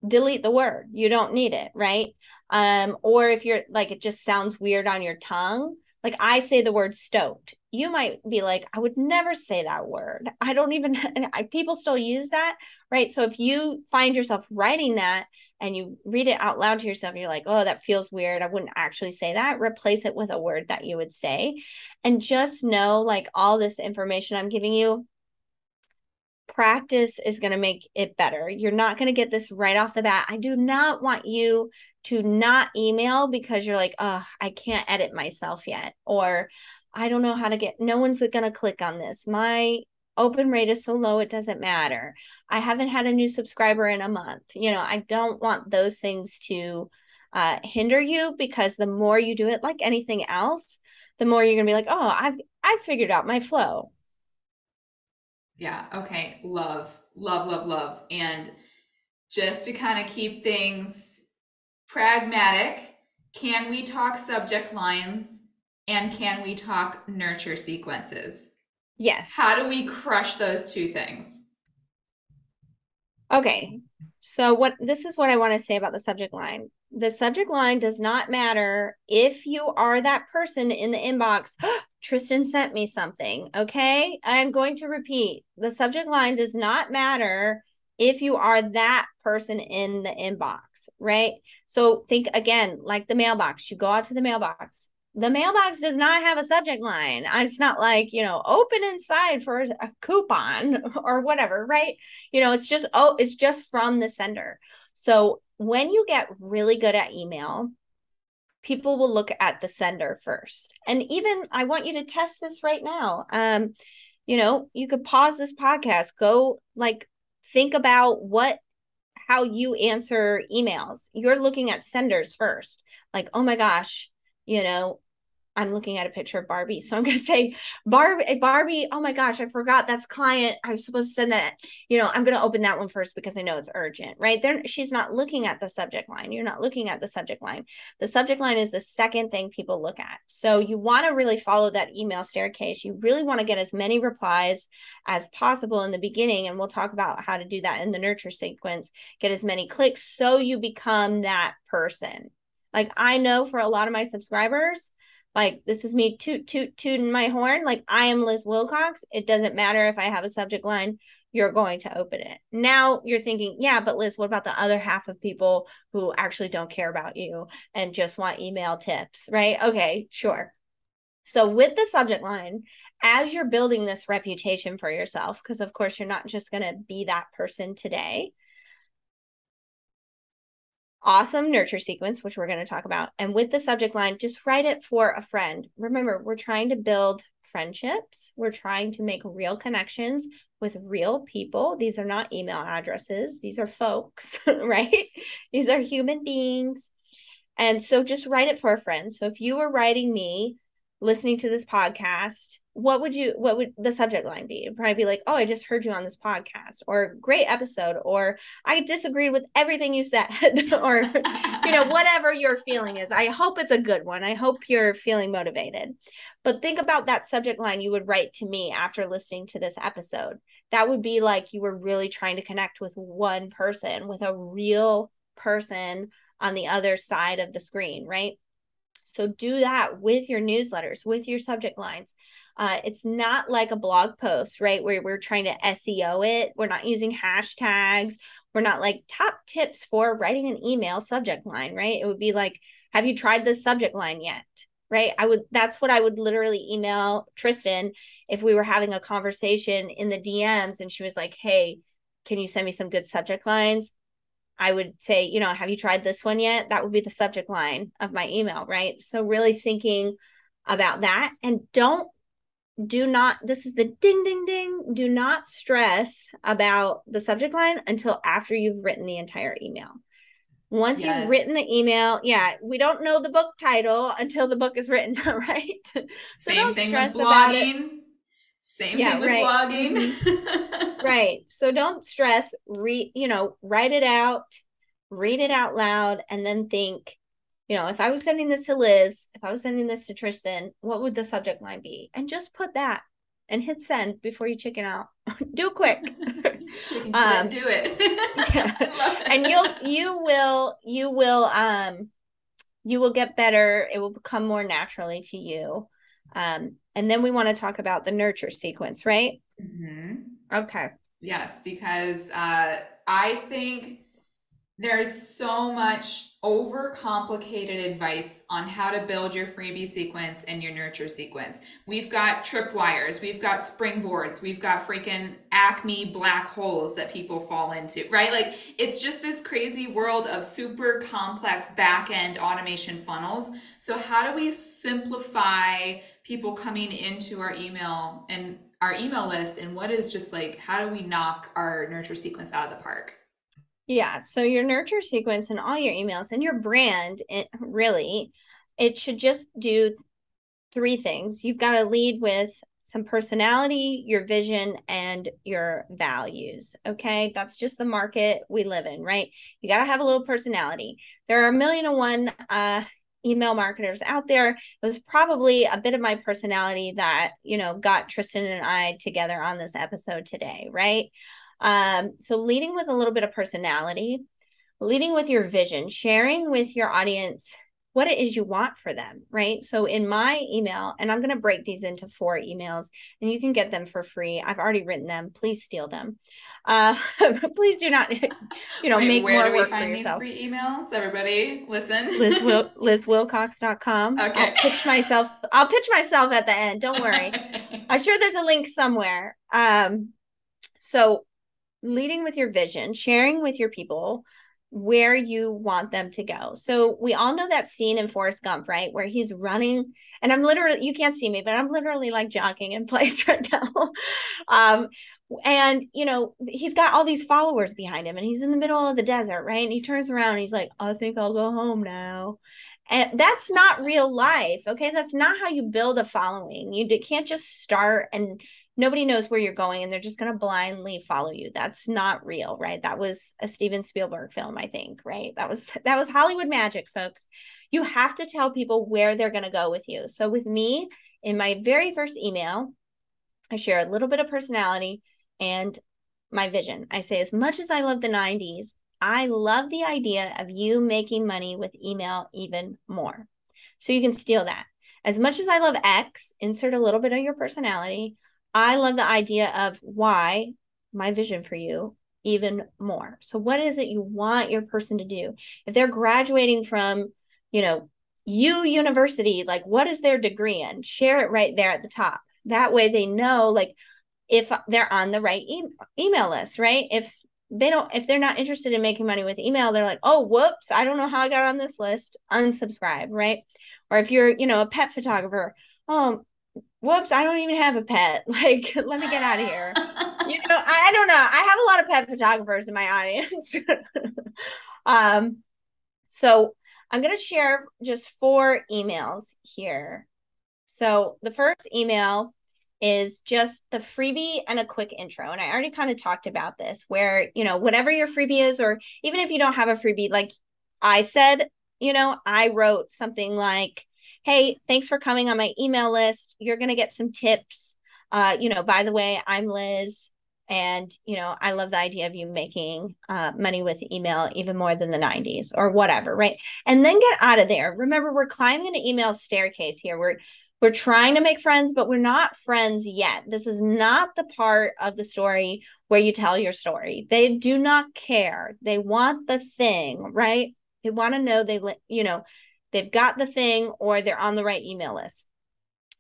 delete the word. You don't need it, right? Um, or if you're like it just sounds weird on your tongue, like I say the word stoked. You might be like, I would never say that word. I don't even, I, people still use that, right? So if you find yourself writing that and you read it out loud to yourself, you're like, oh, that feels weird. I wouldn't actually say that. Replace it with a word that you would say. And just know like all this information I'm giving you, practice is going to make it better. You're not going to get this right off the bat. I do not want you to not email because you're like, oh, I can't edit myself yet. Or I don't know how to get, no one's going to click on this. My open rate is so low, it doesn't matter. I haven't had a new subscriber in a month. You know, I don't want those things to uh, hinder you because the more you do it, like anything else, the more you're gonna be like, oh, I've I've figured out my flow. Yeah. Okay. Love, love, love, love. And just to kind of keep things pragmatic, can we talk subject lines and can we talk nurture sequences? Yes. How do we crush those two things? Okay. So what this is what I want to say about the subject line. The subject line does not matter if you are that person in the inbox. Tristan sent me something. Okay. I'm going to repeat. The subject line does not matter if you are that person in the inbox, right? So think again, like the mailbox, you go out to the mailbox. The mailbox does not have a subject line. It's not like, you know, open inside for a coupon or whatever, right? You know, it's just, oh, it's just from the sender. So when you get really good at email, people will look at the sender first. And even I want you to test this right now. Um, you know, you could pause this podcast, go like think about what how you answer emails. You're looking at senders first. Like, oh my gosh, you know, I'm looking at a picture of Barbie. So I'm going to say, Barbie, eh, Barbie, oh my gosh, I forgot that's client. I was supposed to send that. You know, I'm going to open that one first because I know it's urgent, right? There, she's not looking at the subject line. You're not looking at the subject line. The subject line is the second thing people look at. So you want to really follow that email staircase. You really want to get as many replies as possible in the beginning. And we'll talk about how to do that in the nurture sequence, get as many clicks so you become that person. Like I know for a lot of my subscribers, like this is me toot toot tooting my horn like i am liz wilcox. It doesn't matter if i have a subject line you're going to open it. Now you're thinking yeah but liz what about the other half of people who actually don't care about you and just want email tips right? Okay sure. So with the subject line as you're building this reputation for yourself because of course you're not just going to be that person today awesome nurture sequence, which we're going to talk about. And with the subject line, just write it for a friend. Remember, we're trying to build friendships, we're trying to make real connections with real people. These are not email addresses, these are folks, right? These are human beings. And so just write it for a friend. So if you were writing me, listening to this podcast, what would you what would the subject line be? It'd probably be like, "Oh, I just heard you on this podcast," or "Great episode," or "I disagreed with everything you said," or you know, whatever your feeling is. I hope it's a good one. I hope you're feeling motivated. But think about that subject line you would write to me after listening to this episode. That would be like you were really trying to connect with one person, with a real person on the other side of the screen, right? So do that with your newsletters, with your subject lines. Uh, it's not like a blog post, right? Where we're trying to SEO it. We're not using hashtags. We're not like top tips for writing an email subject line, right? It would be like, have you tried this subject line yet? Right. I would, that's what I would literally email Tristan if we were having a conversation in the DMs and she was like, hey, can you send me some good subject lines? I would say, you know, have you tried this one yet? That would be the subject line of my email, right? So, really thinking about that and don't do not this is the ding ding ding. Do not stress about the subject line until after you've written the entire email. Once yes. you've written the email yeah we don't know the book title until the book is written right? So same thing with blogging. Same yeah, thing with right. blogging. Mm-hmm. right. So don't stress. Read you know write it out read it out loud and then think you know, if I was sending this to Liz, if I was sending this to Tristan, what would the subject line be? And just put that and hit send before you chicken out. do quick. chicken um, do it. yeah. and you'll you will you will um you will get better. It will become more naturally to you. Um, and then we want to talk about the nurture sequence, right? Mm-hmm. Okay. Yes, because uh, I think there's so much overcomplicated advice on how to build your freebie sequence and your nurture sequence. We've got tripwires, we've got springboards, we've got freaking Acme black holes that people fall into, right? Like it's just this crazy world of super complex back end automation funnels. So, how do we simplify people coming into our email and our email list? And what is just like, how do we knock our nurture sequence out of the park? Yeah. So your nurture sequence and all your emails and your brand, it really, it should just do three things. You've got to lead with some personality, your vision, and your values. Okay. That's just the market we live in, right? You got to have a little personality. There are a million and one uh, email marketers out there. It was probably a bit of my personality that, you know, got Tristan and I together on this episode today, right? Um, so leading with a little bit of personality, leading with your vision, sharing with your audience what it is you want for them, right? So in my email, and I'm going to break these into four emails and you can get them for free. I've already written them. Please steal them. Uh, please do not, you know, Wait, make where more do we work find these free emails? Everybody listen. Liz Wil- LizWilcox.com. Okay. I'll pitch myself. I'll pitch myself at the end. Don't worry. I'm sure there's a link somewhere. Um, so leading with your vision, sharing with your people where you want them to go. So we all know that scene in Forrest Gump, right? Where he's running and I'm literally you can't see me, but I'm literally like jogging in place right now. um and you know, he's got all these followers behind him and he's in the middle of the desert, right? And he turns around and he's like, "I think I'll go home now." And that's not real life. Okay? That's not how you build a following. You can't just start and nobody knows where you're going and they're just going to blindly follow you. That's not real right? That was a steven spielberg film i think right? That was that was hollywood magic folks. You have to tell people where they're going to go with you. So with me in my very first email i share a little bit of personality and my vision. I say as much as i love the 90s i love the idea of you making money with email even more. So you can steal that. As much as i love x insert a little bit of your personality I love the idea of why my vision for you even more. So what is it you want your person to do? If they're graduating from, you know, U University, like what is their degree in? Share it right there at the top. That way they know like if they're on the right e- email list, right? If they don't if they're not interested in making money with email, they're like, "Oh, whoops, I don't know how I got on this list." Unsubscribe, right? Or if you're, you know, a pet photographer, oh, whoops, I don't even have a pet. Like, let me get out of here. you know, I, I, don't know. I have a lot of pet photographers in my audience. um, so I'm going to share just four emails here. So the first email is just the freebie and a quick intro. And I already kind of talked about this where, you know, whatever your freebie is, or even if you don't have a freebie, like I said, you know, I wrote something like, hey, thanks for coming on my email list. You're going to get some tips. Uh, you know, by the way, I'm Liz. And, you know, I love the idea of you making uh, money with email even more than the 90s or whatever, right? And then get out of there. Remember, we're climbing an email staircase here. We're we're trying to make friends, but we're not friends yet. This is not the part of the story where you tell your story. They do not care. They want the thing, right? They want to know they, you know, they've got the thing or they're on the right email list.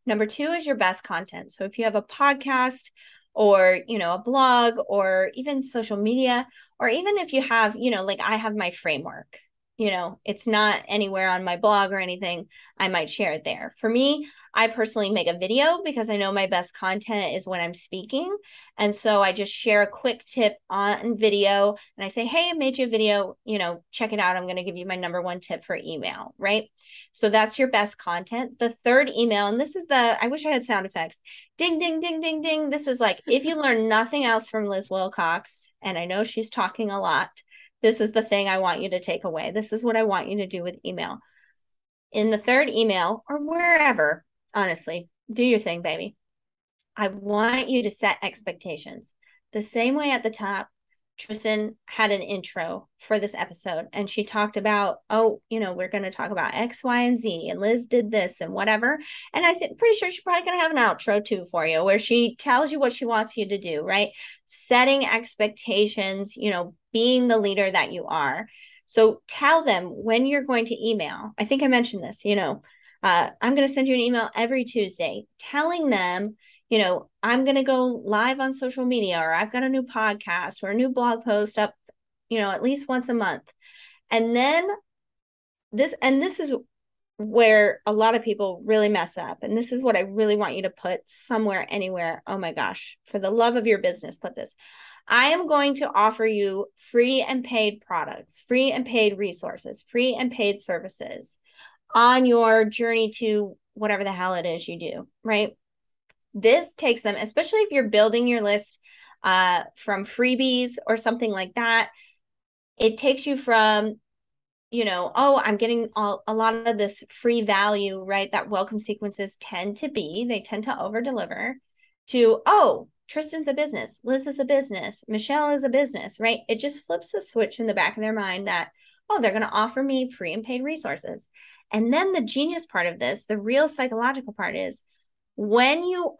Number two is your best content. So if you have a podcast or, you know, a blog or even social media, or even if you have, you know, like I have my framework, you know, it's not anywhere on my blog or anything, I might share it there. For me, I personally make a video because I know my best content is when I'm speaking. And so I just share a quick tip on video and I say, hey, I made you a video, you know, check it out. I'm going to give you my number one tip for email, right? So that's your best content. The third email, and this is the, I wish I had sound effects. Ding, ding, ding, ding, ding. This is like, if you learn nothing else from Liz Wilcox, and I know she's talking a lot, this is the thing I want you to take away. This is what I want you to do with email. In the third email or wherever, honestly, do your thing, baby. I want you to set expectations the same way at the top. Tristan had an intro for this episode and she talked about, oh, you know, we're going to talk about X, Y, and Z, and Liz did this and whatever. And I think pretty sure she's probably going to have an outro too for you where she tells you what she wants you to do, right? Setting expectations, you know, being the leader that you are. So tell them when you're going to email. I think I mentioned this, you know, uh, I'm going to send you an email every Tuesday telling them you know, I'm going to go live on social media or I've got a new podcast or a new blog post up, you know, at least once a month. And then this, and this is where a lot of people really mess up. And this is what I really want you to put somewhere, anywhere. Oh my gosh, for the love of your business, put this. I am going to offer you free and paid products, free and paid resources, free and paid services on your journey to whatever the hell it is you do, right? this takes them, especially if you're building your list uh, from freebies or something like that, it takes you from, you know, oh, I'm getting all, a lot of this free value, right? That welcome sequences tend to be, they tend to over deliver to, oh, Tristan's a business, Liz is a business, Michelle is a business, right? It just flips a switch in the back of their mind that, oh, they're going to offer me free and paid resources. And then the genius part of this, the real psychological part is when you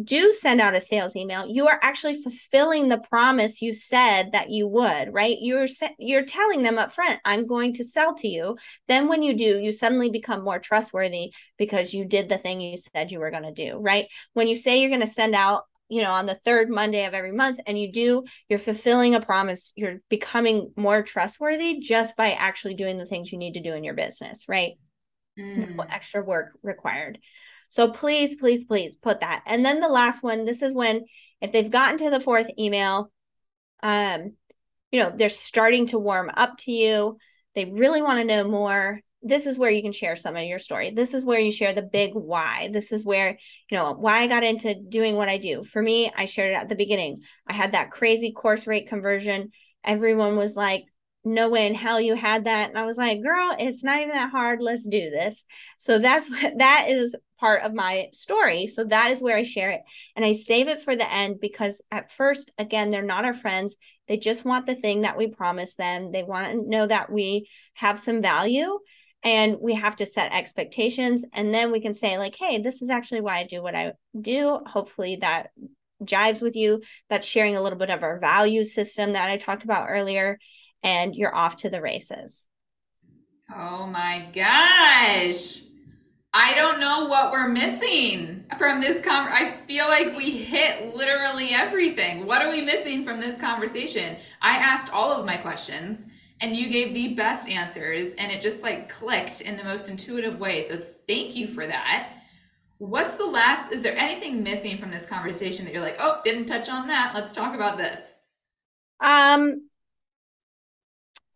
do send out a sales email you are actually fulfilling the promise you said that you would right? You're you're telling them up front i'm going to sell to you. Then when you do you suddenly become more trustworthy because you did the thing you said you were going to do right? When you say you're going to send out you know on the third monday of every month and you do you're fulfilling a promise you're becoming more trustworthy just by actually doing the things you need to do in your business right mm. no extra work required so please, please, please put that. And then the last one, this is when if they've gotten to the fourth email, um, you know, they're starting to warm up to you. They really want to know more. This is where you can share some of your story. This is where you share the big why. This is where, you know, why I got into doing what I do. For me, I shared it at the beginning. I had that crazy course rate conversion. Everyone was like, no way in hell you had that. And I was like, girl, it's not even that hard. Let's do this. So that's what that is part of my story. So that is where I share it. And I save it for the end because at first, again, they're not our friends. They just want the thing that we promised them. They want to know that we have some value and we have to set expectations. And then we can say, like, hey, this is actually why I do what I do. Hopefully that jives with you. That's sharing a little bit of our value system that I talked about earlier and you're off to the races. Oh my gosh. I don't know what we're missing from this con I feel like we hit literally everything. What are we missing from this conversation? I asked all of my questions and you gave the best answers and it just like clicked in the most intuitive way. So thank you for that. What's the last is there anything missing from this conversation that you're like, "Oh, didn't touch on that. Let's talk about this." Um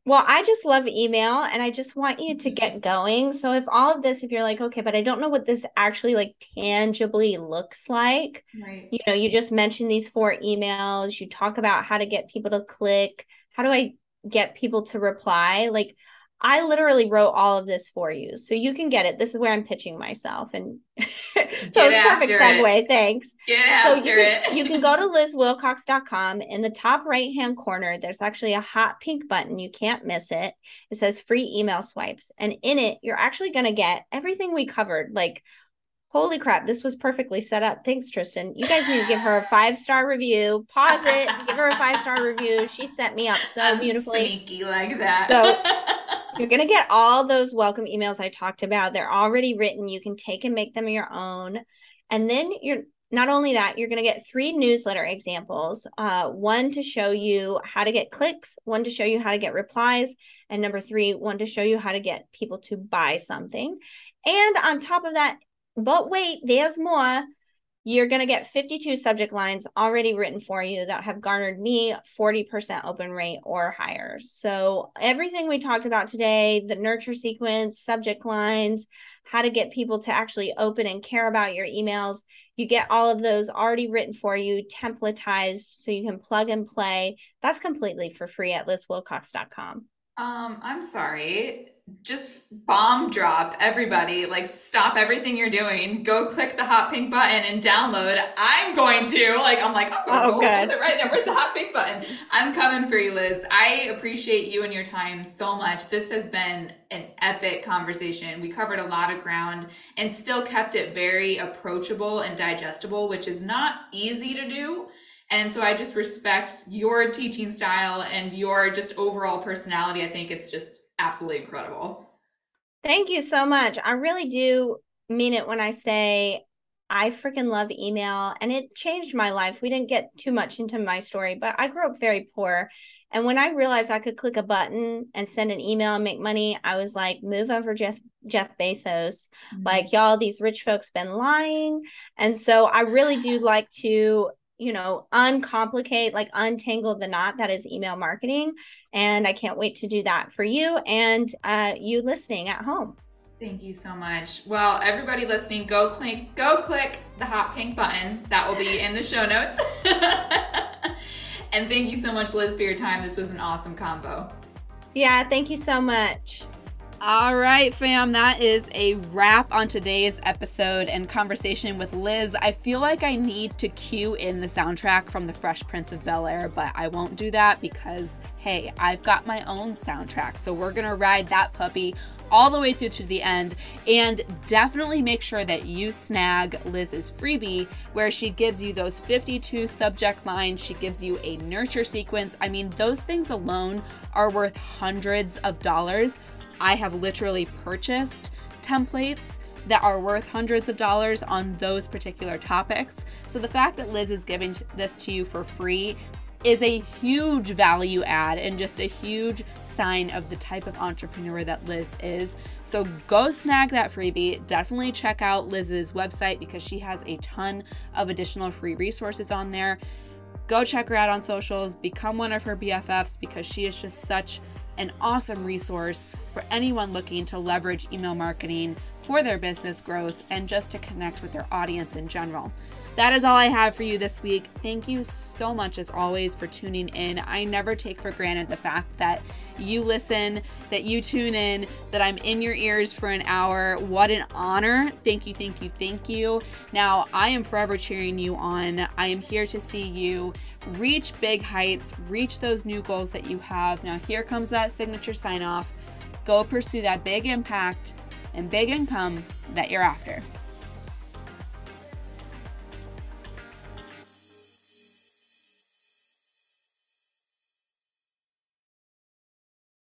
well, I just love email and I just want you to get going. So if all of this, if you're like, okay, but I don't know what this actually like tangibly looks like, right. you know, you just mentioned these four emails, you talk about how to get people to click, how do I get people to reply? Like I literally wrote all of this for you. So you can get it. This is where I'm pitching myself. And so it's perfect segue. It. Thanks. Yeah. so you can, you can go to lizwilcox.com. In the top right hand corner, there's actually a hot pink button. You can't miss it. It says free email swipes. And in it, you're actually going to get everything we covered, like Holy crap, this was perfectly set up. Thanks, Tristan. You guys need to give her a five star review. Pause it, give her a five star review. She set me up so I'm beautifully. Sneaky like that. So you're gonna get all those welcome emails I talked about. They're already written. You can take and make them your own. And then you're not only that, you're going to get three newsletter examples uh, one to show you how to get clicks, one to show you how to get replies, and number three, one to show you how to get people to buy something. And on top of that, but wait, there's more. You're going to get 52 subject lines already written for you that have garnered me 40% open rate or higher. So, everything we talked about today the nurture sequence, subject lines, how to get people to actually open and care about your emails you get all of those already written for you, templatized, so you can plug and play. That's completely for free at lizwilcox.com. Um, I'm sorry just bomb drop everybody like stop everything you're doing go click the hot pink button and download. I'm going to like i'm like oh, oh good. right there where's the hot pink button? I'm coming for you liz. I appreciate you and your time so much. This has been an epic conversation. We covered a lot of ground and still kept it very approachable and digestible which is not easy to do. And so I just respect your teaching style and your just overall personality. I think it's just absolutely incredible. Thank you so much. I really do mean it when I say I freaking love email and it changed my life. We didn't get too much into my story, but I grew up very poor. And when I realized I could click a button and send an email and make money, I was like, move over Jeff, Jeff Bezos. Mm-hmm. Like, y'all, these rich folks been lying. And so I really do like to you know, uncomplicate, like untangle the knot that is email marketing. And I can't wait to do that for you and uh, you listening at home. Thank you so much. Well, everybody listening, go click go click the hot pink button. That will be in the show notes. and thank you so much, Liz, for your time. This was an awesome combo. Yeah, thank you so much. All right, fam, that is a wrap on today's episode and conversation with Liz. I feel like I need to cue in the soundtrack from The Fresh Prince of Bel Air, but I won't do that because, hey, I've got my own soundtrack. So we're going to ride that puppy all the way through to the end. And definitely make sure that you snag Liz's freebie where she gives you those 52 subject lines. She gives you a nurture sequence. I mean, those things alone are worth hundreds of dollars. I have literally purchased templates that are worth hundreds of dollars on those particular topics. So the fact that Liz is giving this to you for free is a huge value add and just a huge sign of the type of entrepreneur that Liz is. So go snag that freebie. Definitely check out Liz's website because she has a ton of additional free resources on there. Go check her out on socials, become one of her BFFs because she is just such an awesome resource for anyone looking to leverage email marketing for their business growth and just to connect with their audience in general. That is all I have for you this week. Thank you so much, as always, for tuning in. I never take for granted the fact that you listen, that you tune in, that I'm in your ears for an hour. What an honor. Thank you, thank you, thank you. Now, I am forever cheering you on. I am here to see you reach big heights, reach those new goals that you have. Now, here comes that signature sign off. Go pursue that big impact and big income that you're after.